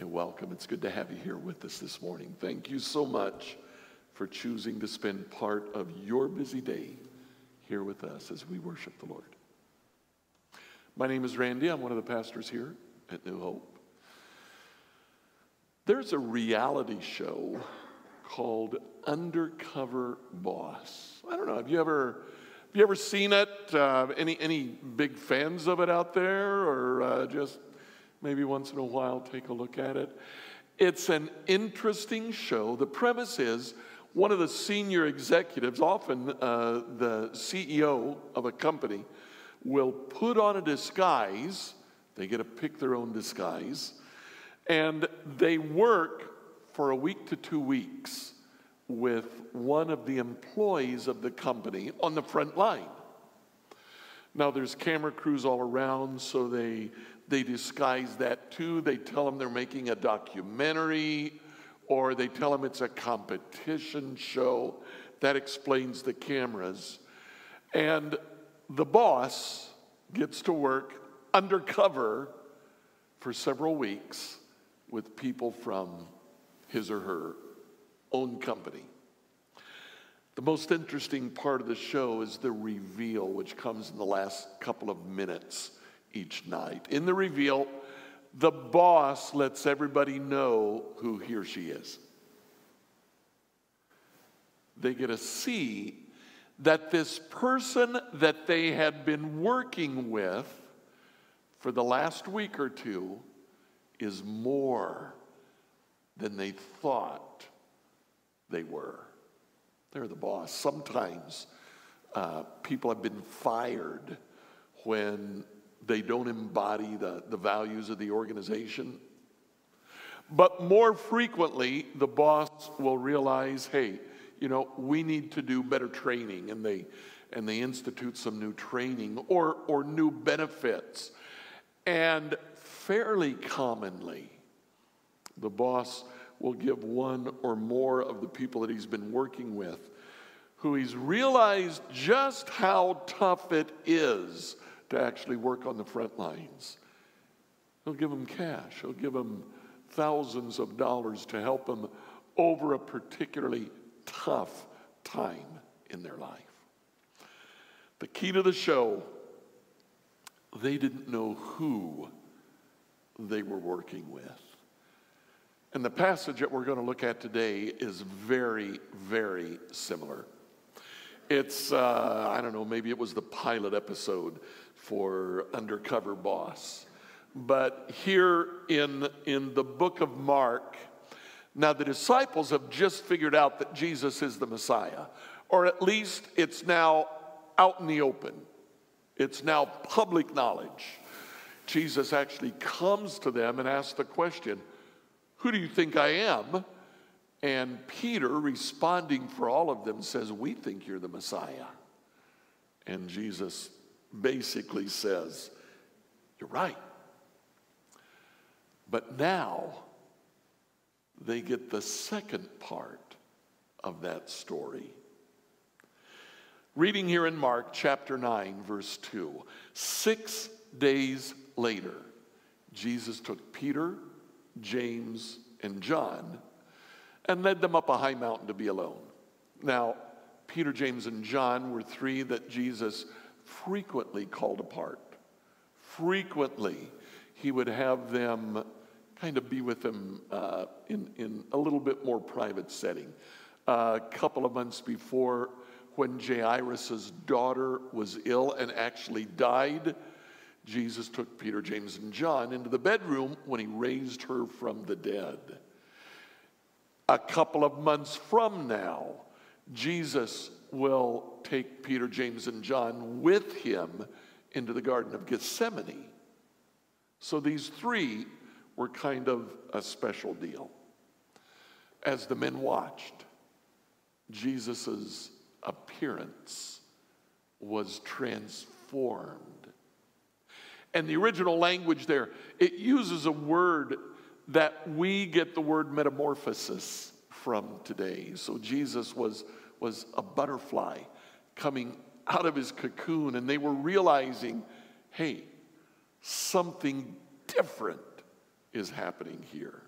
And welcome. It's good to have you here with us this morning. Thank you so much for choosing to spend part of your busy day here with us as we worship the Lord. My name is Randy. I'm one of the pastors here at New Hope. There's a reality show called Undercover Boss. I don't know. Have you ever have you ever seen it? Uh, any any big fans of it out there, or uh, just maybe once in a while take a look at it. It's an interesting show. The premise is one of the senior executives, often uh, the CEO of a company, will put on a disguise. They get to pick their own disguise. And they work for a week to two weeks with one of the employees of the company on the front line. Now, there's camera crews all around, so they they disguise that too. They tell them they're making a documentary or they tell them it's a competition show. That explains the cameras. And the boss gets to work undercover for several weeks with people from his or her own company. The most interesting part of the show is the reveal, which comes in the last couple of minutes each night. In the reveal, the boss lets everybody know who he or she is. They get to see that this person that they had been working with for the last week or two is more than they thought they were. They're the boss. Sometimes uh, people have been fired when they don't embody the, the values of the organization. But more frequently, the boss will realize, hey, you know, we need to do better training, and they and they institute some new training or or new benefits. And fairly commonly, the boss will give one or more of the people that he's been working with who he's realized just how tough it is to actually work on the front lines. He'll give them cash, he'll give them thousands of dollars to help them over a particularly tough time in their life. The key to the show they didn't know who they were working with. And the passage that we're going to look at today is very, very similar. It's, uh, I don't know, maybe it was the pilot episode for Undercover Boss. But here in, in the book of Mark, now the disciples have just figured out that Jesus is the Messiah, or at least it's now out in the open. It's now public knowledge. Jesus actually comes to them and asks the question, Who do you think I am? And Peter, responding for all of them, says, We think you're the Messiah. And Jesus basically says, You're right. But now they get the second part of that story. Reading here in Mark chapter 9, verse 2. Six days later, Jesus took Peter, James, and John and led them up a high mountain to be alone. Now, Peter, James, and John were three that Jesus frequently called apart. Frequently, he would have them kind of be with him uh, in, in a little bit more private setting. Uh, a couple of months before, when Jairus' daughter was ill and actually died, Jesus took Peter, James, and John into the bedroom when he raised her from the dead. A couple of months from now, Jesus will take Peter, James, and John with him into the Garden of Gethsemane. So these three were kind of a special deal. As the men watched, Jesus' appearance was transformed. And the original language there, it uses a word that we get the word metamorphosis from today. So Jesus was was a butterfly coming out of his cocoon, and they were realizing, hey, something different is happening here.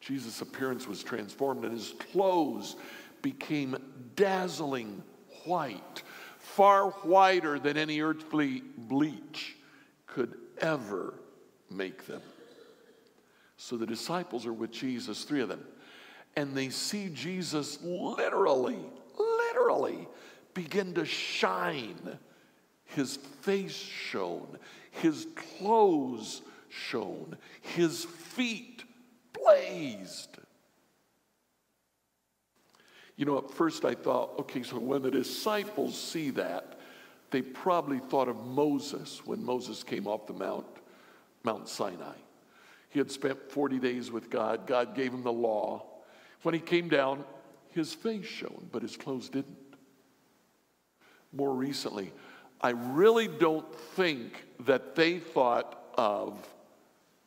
Jesus' appearance was transformed and his clothes became dazzling white, far whiter than any earthly bleach could ever make them. So the disciples are with Jesus, three of them, and they see Jesus literally, literally begin to shine. His face shone, his clothes shone, his feet blazed. You know, at first I thought, okay, so when the disciples see that, they probably thought of Moses when Moses came off the Mount, Mount Sinai. He had spent 40 days with God. God gave him the law. When he came down, his face shone, but his clothes didn't. More recently, I really don't think that they thought of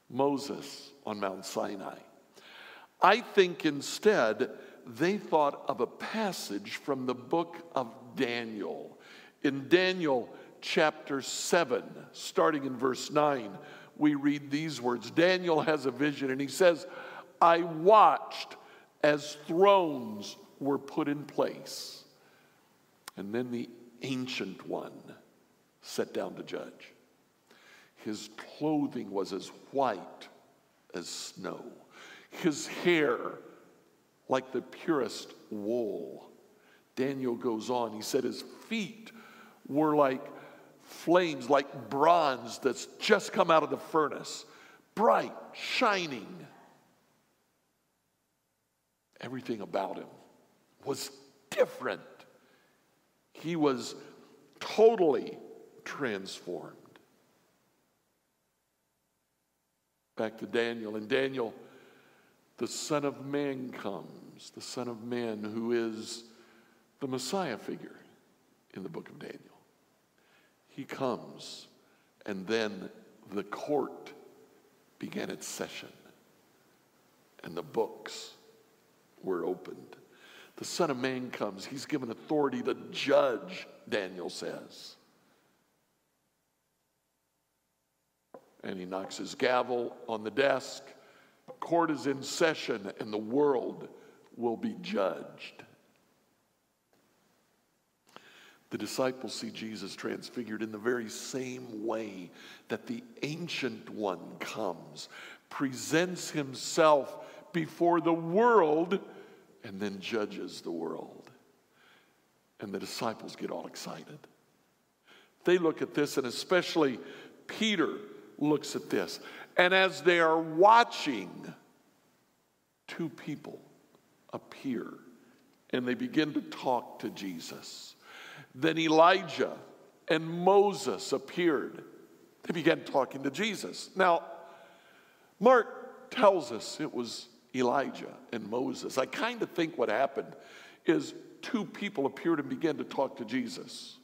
Moses on Mount Sinai. I think instead they thought of a passage from the book of Daniel. In Daniel chapter 7, starting in verse 9, we read these words Daniel has a vision and he says, I watched as thrones were put in place. And then the ancient one sat down to judge. His clothing was as white as snow, his hair like the purest wool. Daniel goes on, he said his feet were like flames, like bronze that's just come out of the furnace, bright, shining. Everything about him was different. He was totally transformed. Back to Daniel. And Daniel the Son of Man comes, the Son of Man who is the Messiah figure in the book of Daniel. He comes, and then the court began its session, and the books were opened. The Son of Man comes, he's given authority to judge, Daniel says. And he knocks his gavel on the desk court is in session and the world will be judged. The disciples see Jesus transfigured in the very same way that the ancient one comes, presents himself before the world, and then judges the world. And the disciples get all excited. They look at this, and especially Peter looks at this. And as they are watching, two people appear and they begin to talk to Jesus. Then Elijah and Moses appeared. They began talking to Jesus. Now, Mark tells us it was Elijah and Moses. I kind of think what happened is two people appeared and began to talk to Jesus.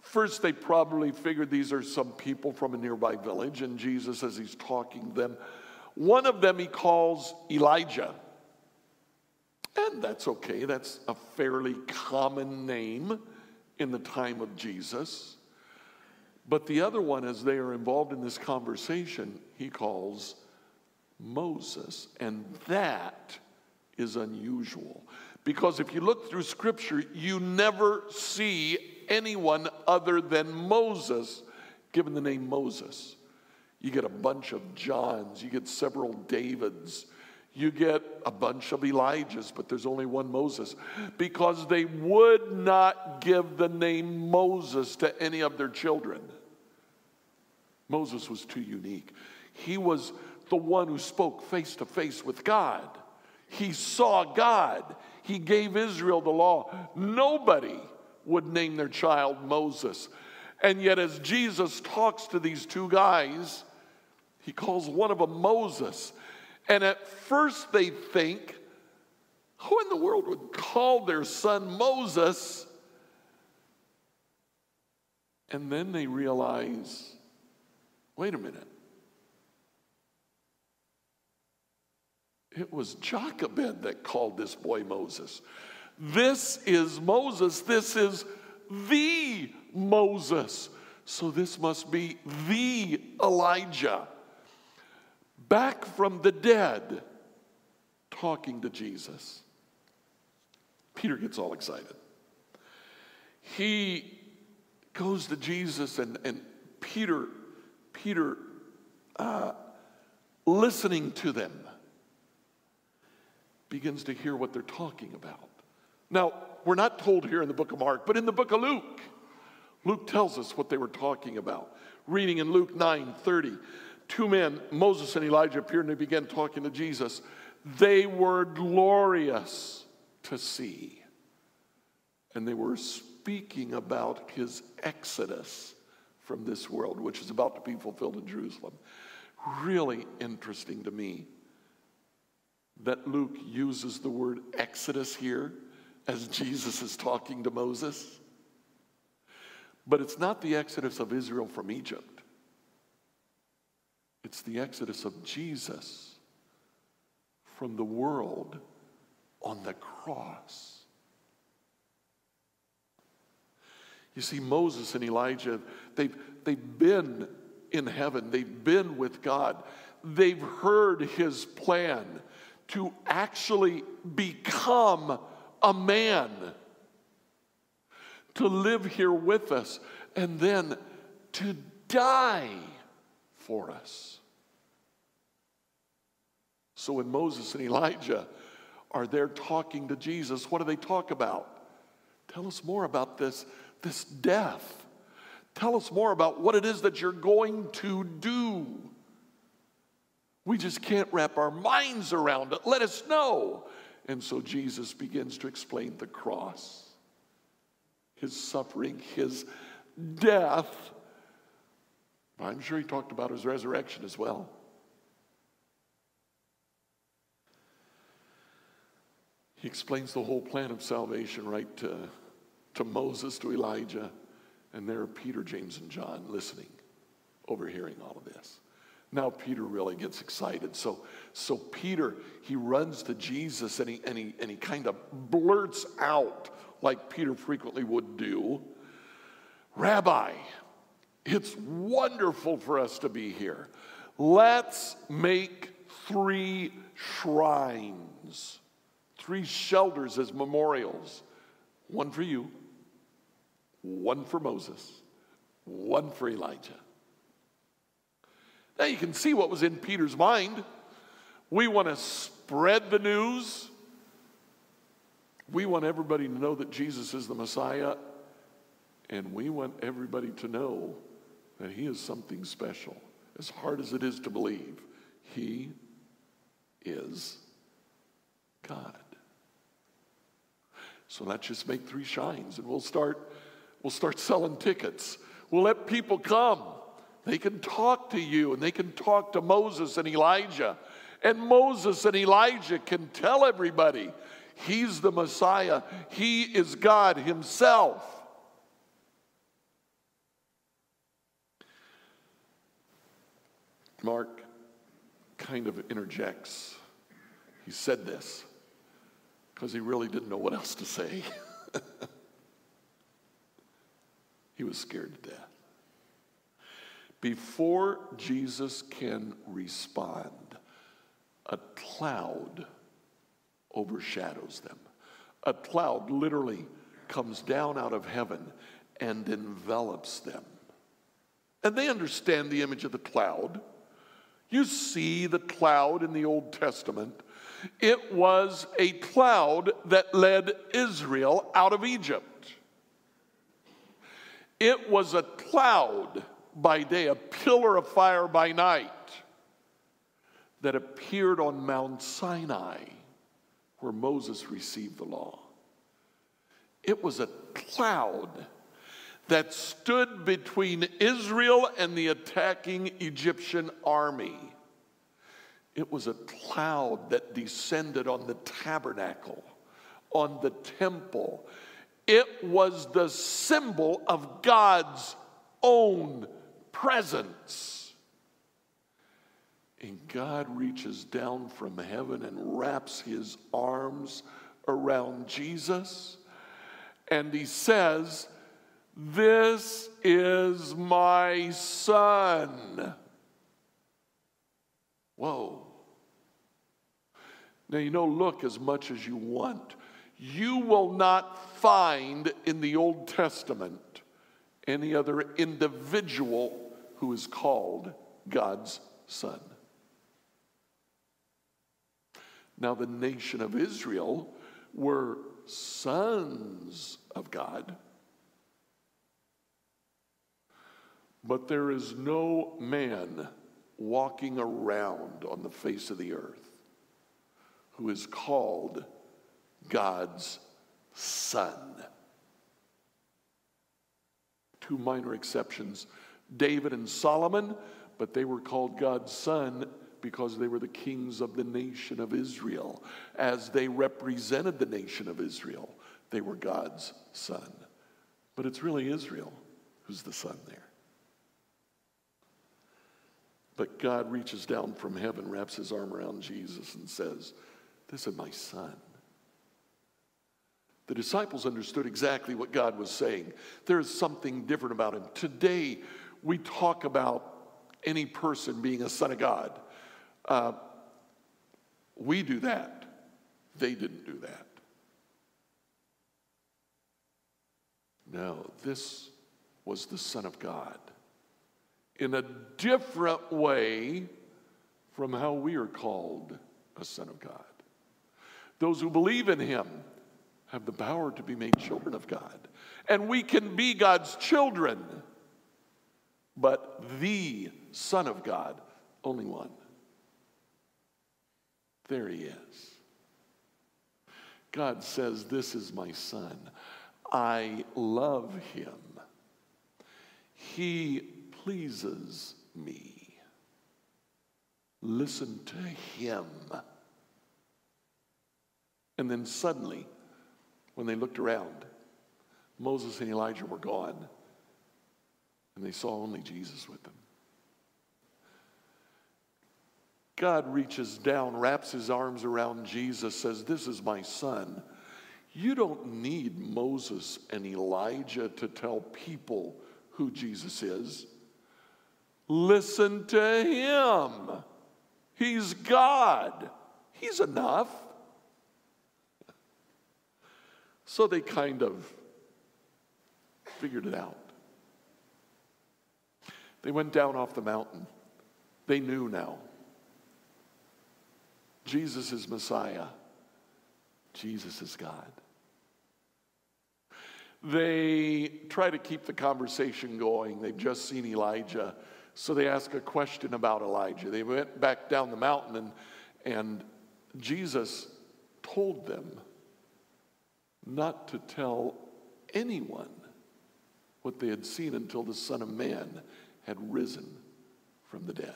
First, they probably figured these are some people from a nearby village, and Jesus, as he's talking to them, one of them he calls Elijah. And that's okay, that's a fairly common name in the time of Jesus. But the other one, as they are involved in this conversation, he calls Moses. And that is unusual. Because if you look through scripture, you never see anyone other than Moses given the name Moses. You get a bunch of Johns, you get several Davids, you get a bunch of Elijahs, but there's only one Moses because they would not give the name Moses to any of their children. Moses was too unique. He was the one who spoke face to face with God. He saw God. He gave Israel the law. Nobody would name their child Moses. And yet, as Jesus talks to these two guys, he calls one of them Moses. And at first, they think, who in the world would call their son Moses? And then they realize wait a minute. It was Jochebed that called this boy Moses. This is Moses. This is the Moses. So this must be the Elijah. Back from the dead. talking to Jesus. Peter gets all excited. He goes to Jesus, and, and Peter, Peter, uh, listening to them, begins to hear what they're talking about. Now, we're not told here in the book of Mark, but in the book of Luke, Luke tells us what they were talking about. Reading in Luke 9 30, two men, Moses and Elijah, appeared and they began talking to Jesus. They were glorious to see. And they were speaking about his exodus from this world, which is about to be fulfilled in Jerusalem. Really interesting to me that Luke uses the word exodus here as Jesus is talking to Moses. But it's not the exodus of Israel from Egypt, it's the exodus of Jesus from the world on the cross. You see, Moses and Elijah, they've, they've been in heaven, they've been with God, they've heard his plan to actually become a man, to live here with us, and then to die for us. So when Moses and Elijah are there talking to Jesus, what do they talk about? Tell us more about this, this death. Tell us more about what it is that you're going to do. We just can't wrap our minds around it. Let us know. And so Jesus begins to explain the cross, his suffering, his death. I'm sure he talked about his resurrection as well. He explains the whole plan of salvation right to, to Moses, to Elijah, and there are Peter, James, and John listening, overhearing all of this. Now Peter really gets excited. So, so Peter, he runs to Jesus and he, and he, and he kind of blurts out, like Peter frequently would do Rabbi, it's wonderful for us to be here. Let's make three shrines three shelters as memorials one for you, one for Moses, one for Elijah. Now you can see what was in Peter's mind. We want to spread the news. We want everybody to know that Jesus is the Messiah. And we want everybody to know that he is something special. As hard as it is to believe, he is God. So let's just make three shines and we'll start, we'll start selling tickets. We'll let people come. They can talk to you and they can talk to Moses and Elijah. And Moses and Elijah can tell everybody he's the Messiah, he is God himself. Mark kind of interjects. He said this because he really didn't know what else to say. he was scared to death. Before Jesus can respond, a cloud overshadows them. A cloud literally comes down out of heaven and envelops them. And they understand the image of the cloud. You see the cloud in the Old Testament it was a cloud that led Israel out of Egypt. It was a cloud by day, a pillar of fire by night that appeared on Mount Sinai where Moses received the law. It was a cloud that stood between Israel and the attacking Egyptian army. It was a cloud that descended on the tabernacle, on the temple. It was the symbol of God's own presence. And God reaches down from heaven and wraps his arms around Jesus. And he says, This is my son Whoa. Now, you know, look as much as you want. You will not find in the Old Testament any other individual who is called God's son. Now, the nation of Israel were sons of God. But there is no man walking around on the face of the earth who is called God's son. Two minor exceptions David and Solomon, but they were called God's son because they were the kings of the nation of Israel. As they represented the nation of Israel, they were God's son. But it's really Israel who's the son there. But God reaches down from heaven, wraps his arm around Jesus, and says, This is my son. The disciples understood exactly what God was saying. There is something different about him. Today, we talk about any person being a son of God. Uh, we do that. They didn't do that. No, this was the Son of God in a different way from how we are called a Son of God. Those who believe in Him have the power to be made children of God. And we can be God's children, but the Son of God, only one. There he is. God says, This is my son. I love him. He pleases me. Listen to him. And then suddenly, when they looked around, Moses and Elijah were gone, and they saw only Jesus with them. God reaches down, wraps his arms around Jesus, says, This is my son. You don't need Moses and Elijah to tell people who Jesus is. Listen to him. He's God. He's enough. So they kind of figured it out. They went down off the mountain. They knew now. Jesus is Messiah. Jesus is God. They try to keep the conversation going. They've just seen Elijah. So they ask a question about Elijah. They went back down the mountain, and, and Jesus told them not to tell anyone what they had seen until the Son of Man had risen from the dead.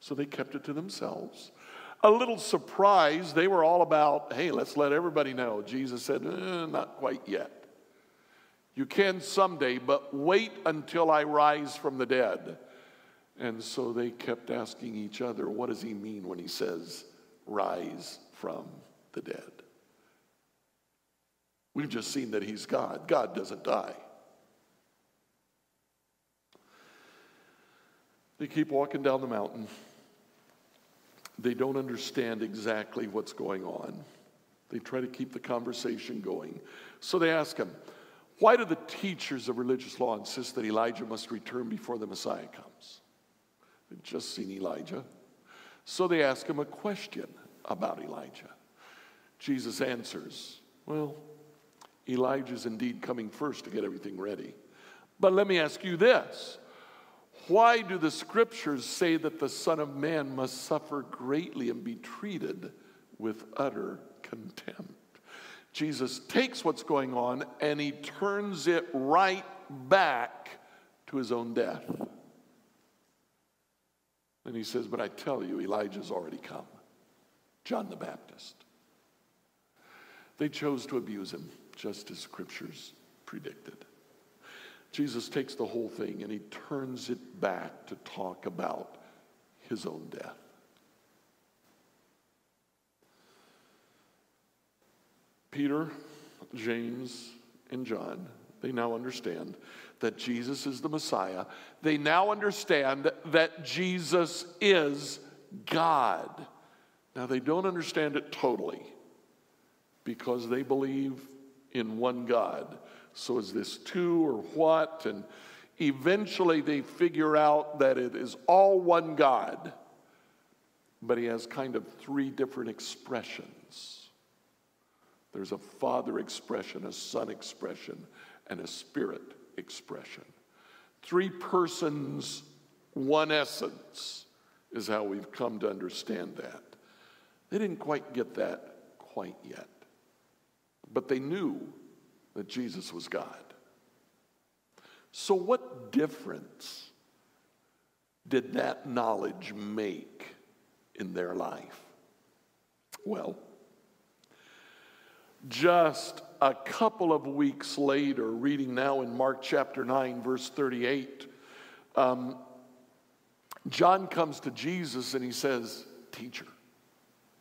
So they kept it to themselves. A little surprised, they were all about, hey, let's let everybody know. Jesus said, eh, not quite yet. You can someday, but wait until I rise from the dead. And so they kept asking each other, what does he mean when he says, rise from the dead? We've just seen that he's God. God doesn't die. They keep walking down the mountain. They don't understand exactly what's going on. They try to keep the conversation going. So they ask him, Why do the teachers of religious law insist that Elijah must return before the Messiah comes? They've just seen Elijah. So they ask him a question about Elijah. Jesus answers, Well, Elijah's indeed coming first to get everything ready. But let me ask you this why do the scriptures say that the Son of Man must suffer greatly and be treated with utter contempt? Jesus takes what's going on and he turns it right back to his own death. And he says, But I tell you, Elijah's already come. John the Baptist. They chose to abuse him just as scriptures predicted. Jesus takes the whole thing and he turns it back to talk about his own death. Peter, James, and John, they now understand that Jesus is the Messiah. They now understand that Jesus is God. Now, they don't understand it totally because they believe in one God. So, is this two or what? And eventually they figure out that it is all one God, but he has kind of three different expressions. There's a father expression, a son expression, and a spirit expression. Three persons, one essence is how we've come to understand that. They didn't quite get that quite yet, but they knew that Jesus was God. So, what difference did that knowledge make in their life? Well, just a couple of weeks later, reading now in Mark chapter 9, verse 38, um, John comes to Jesus and he says, Teacher,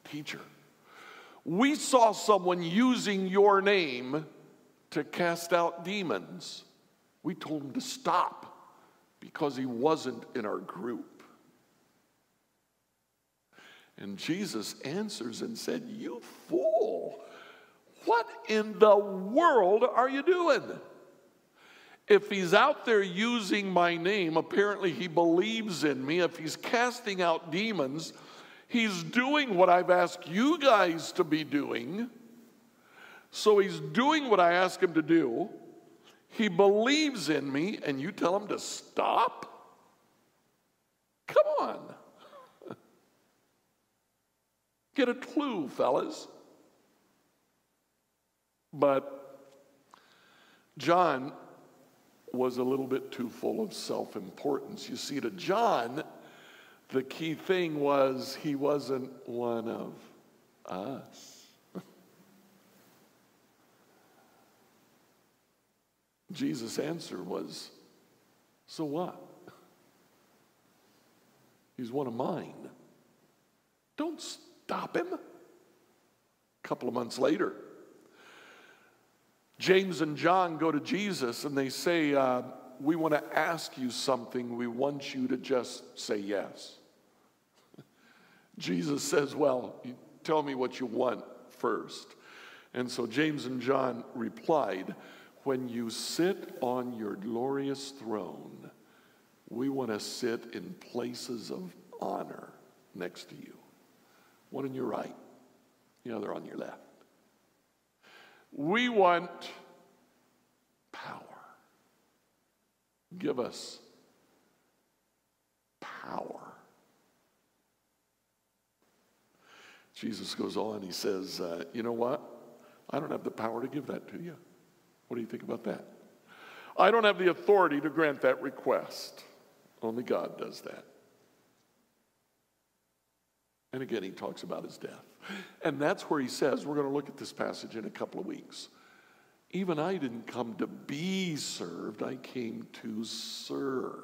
teacher, we saw someone using your name to cast out demons. We told him to stop because he wasn't in our group. And Jesus answers and said, You fool, what in the world are you doing? If he's out there using my name, apparently he believes in me. If he's casting out demons, he's doing what I've asked you guys to be doing. So he's doing what I ask him to do. He believes in me, and you tell him to stop? Come on. Get a clue, fellas. But John was a little bit too full of self importance. You see, to John, the key thing was he wasn't one of us. Jesus' answer was, So what? He's one of mine. Don't stop him. A couple of months later, James and John go to Jesus and they say, uh, We want to ask you something. We want you to just say yes. Jesus says, Well, tell me what you want first. And so James and John replied, when you sit on your glorious throne, we want to sit in places of honor next to you. One on your right, the other on your left. We want power. Give us power. Jesus goes on, he says, uh, You know what? I don't have the power to give that to you. What do you think about that? I don't have the authority to grant that request. Only God does that. And again, he talks about his death. And that's where he says, we're going to look at this passage in a couple of weeks. Even I didn't come to be served, I came to serve.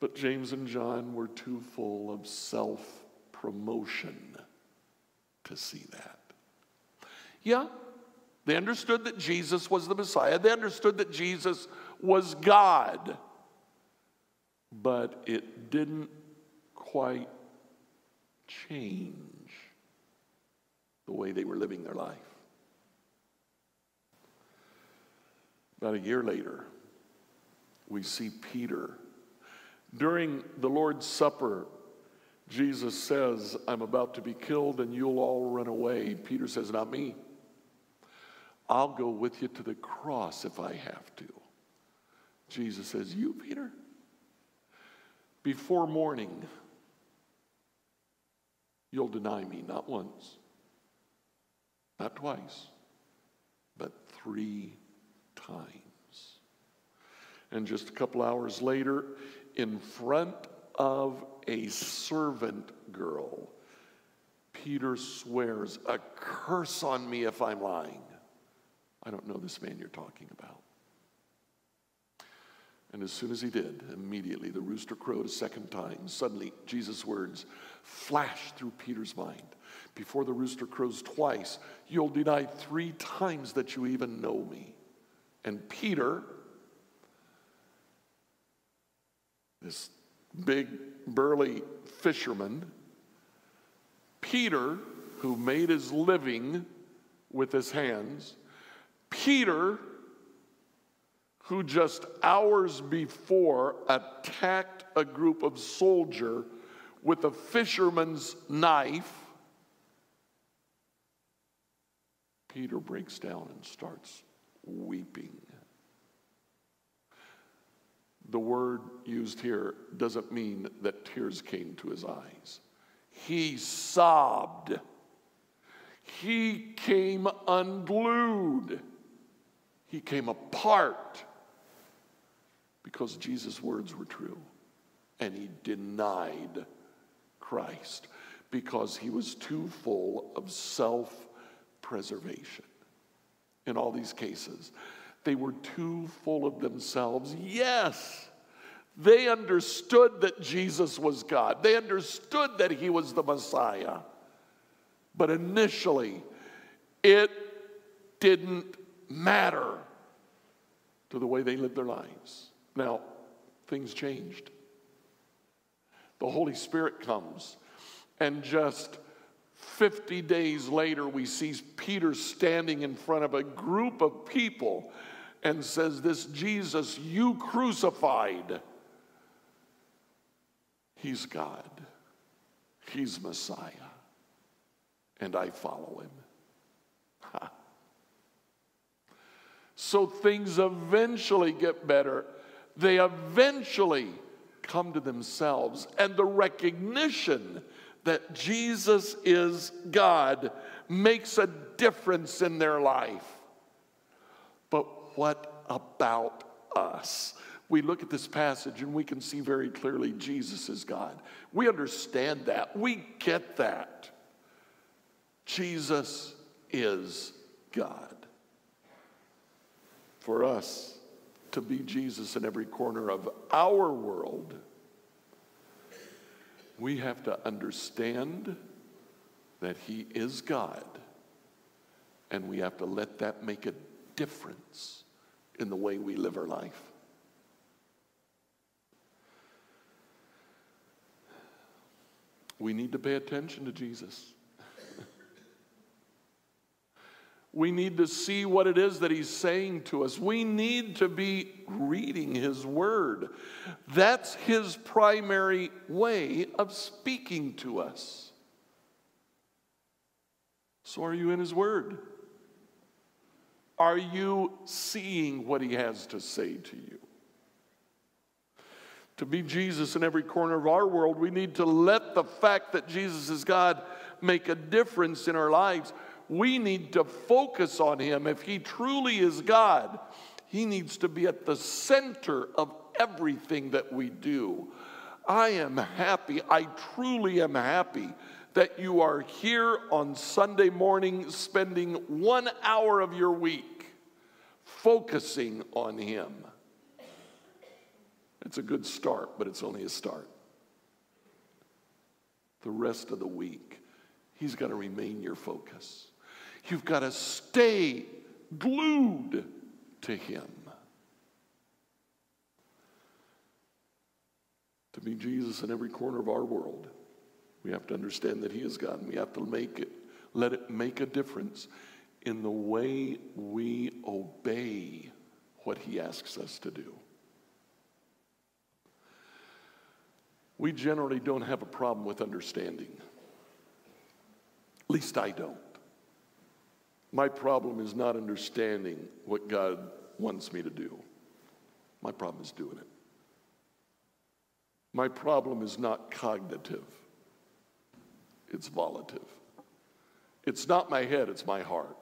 But James and John were too full of self promotion to see that. Yeah, they understood that Jesus was the Messiah, they understood that Jesus was God, but it didn't quite change the way they were living their life. About a year later, we see Peter. During the Lord's Supper, Jesus says, I'm about to be killed and you'll all run away. Peter says, Not me. I'll go with you to the cross if I have to. Jesus says, You, Peter? Before morning, you'll deny me not once, not twice, but three times. And just a couple hours later, in front of a servant girl, Peter swears, A curse on me if I'm lying. I don't know this man you're talking about. And as soon as he did, immediately the rooster crowed a second time. Suddenly, Jesus' words flashed through Peter's mind. Before the rooster crows twice, you'll deny three times that you even know me. And Peter, this big burly fisherman, Peter, who made his living with his hands, Peter, who just hours before attacked a group of soldier with a fisherman's knife, Peter breaks down and starts weeping. The word used here doesn't mean that tears came to his eyes. He sobbed. He came unglued. He came apart because Jesus' words were true. And he denied Christ because he was too full of self preservation. In all these cases, they were too full of themselves. Yes, they understood that Jesus was God, they understood that he was the Messiah. But initially, it didn't matter to the way they lived their lives. Now, things changed. The Holy Spirit comes, and just 50 days later, we see Peter standing in front of a group of people and says, This Jesus you crucified, he's God, he's Messiah, and I follow him. Ha. So things eventually get better. They eventually come to themselves, and the recognition that Jesus is God makes a difference in their life. But what about us? We look at this passage and we can see very clearly Jesus is God. We understand that. We get that. Jesus is God. For us to be Jesus in every corner of our world, we have to understand that He is God, and we have to let that make a difference in the way we live our life. We need to pay attention to Jesus. We need to see what it is that he's saying to us. We need to be reading his word. That's his primary way of speaking to us. So, are you in his word? Are you seeing what he has to say to you? To be Jesus in every corner of our world, we need to let the fact that Jesus is God make a difference in our lives we need to focus on him. If he truly is God, he needs to be at the center of everything that we do. I am happy, I truly am happy that you are here on Sunday morning spending one hour of your week focusing on Him. It's a good start, but it's only a start. The rest of the week, He's got to remain your focus. You've got to stay glued to Him. To be Jesus in every corner of our world, we have to understand that He is God and we have to make it, let it make a difference in the way we obey what He asks us to do. We generally don't have a problem with understanding. At least I don't. My problem is not understanding what God wants me to do. My problem is doing it. My problem is not cognitive, it's volitive. It's not my head, it's my heart.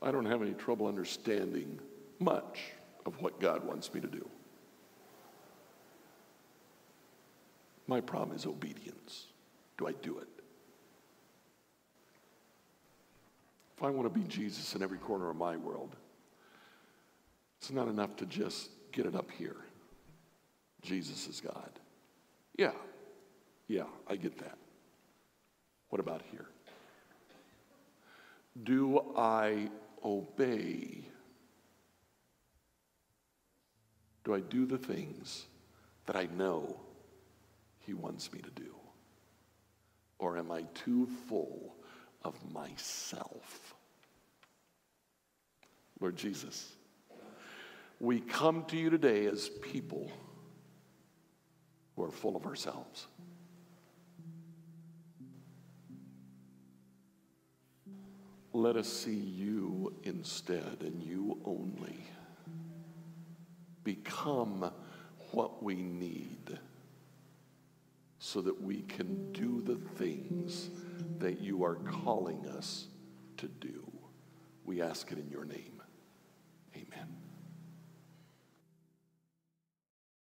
I don't have any trouble understanding much of what God wants me to do. My problem is obedience. Do I do it? If I want to be Jesus in every corner of my world, it's not enough to just get it up here. Jesus is God. Yeah, yeah, I get that. What about here? Do I obey? Do I do the things that I know He wants me to do? Or am I too full of myself? Lord Jesus, we come to you today as people who are full of ourselves. Let us see you instead and you only. Become what we need so that we can do the things that you are calling us to do. We ask it in your name.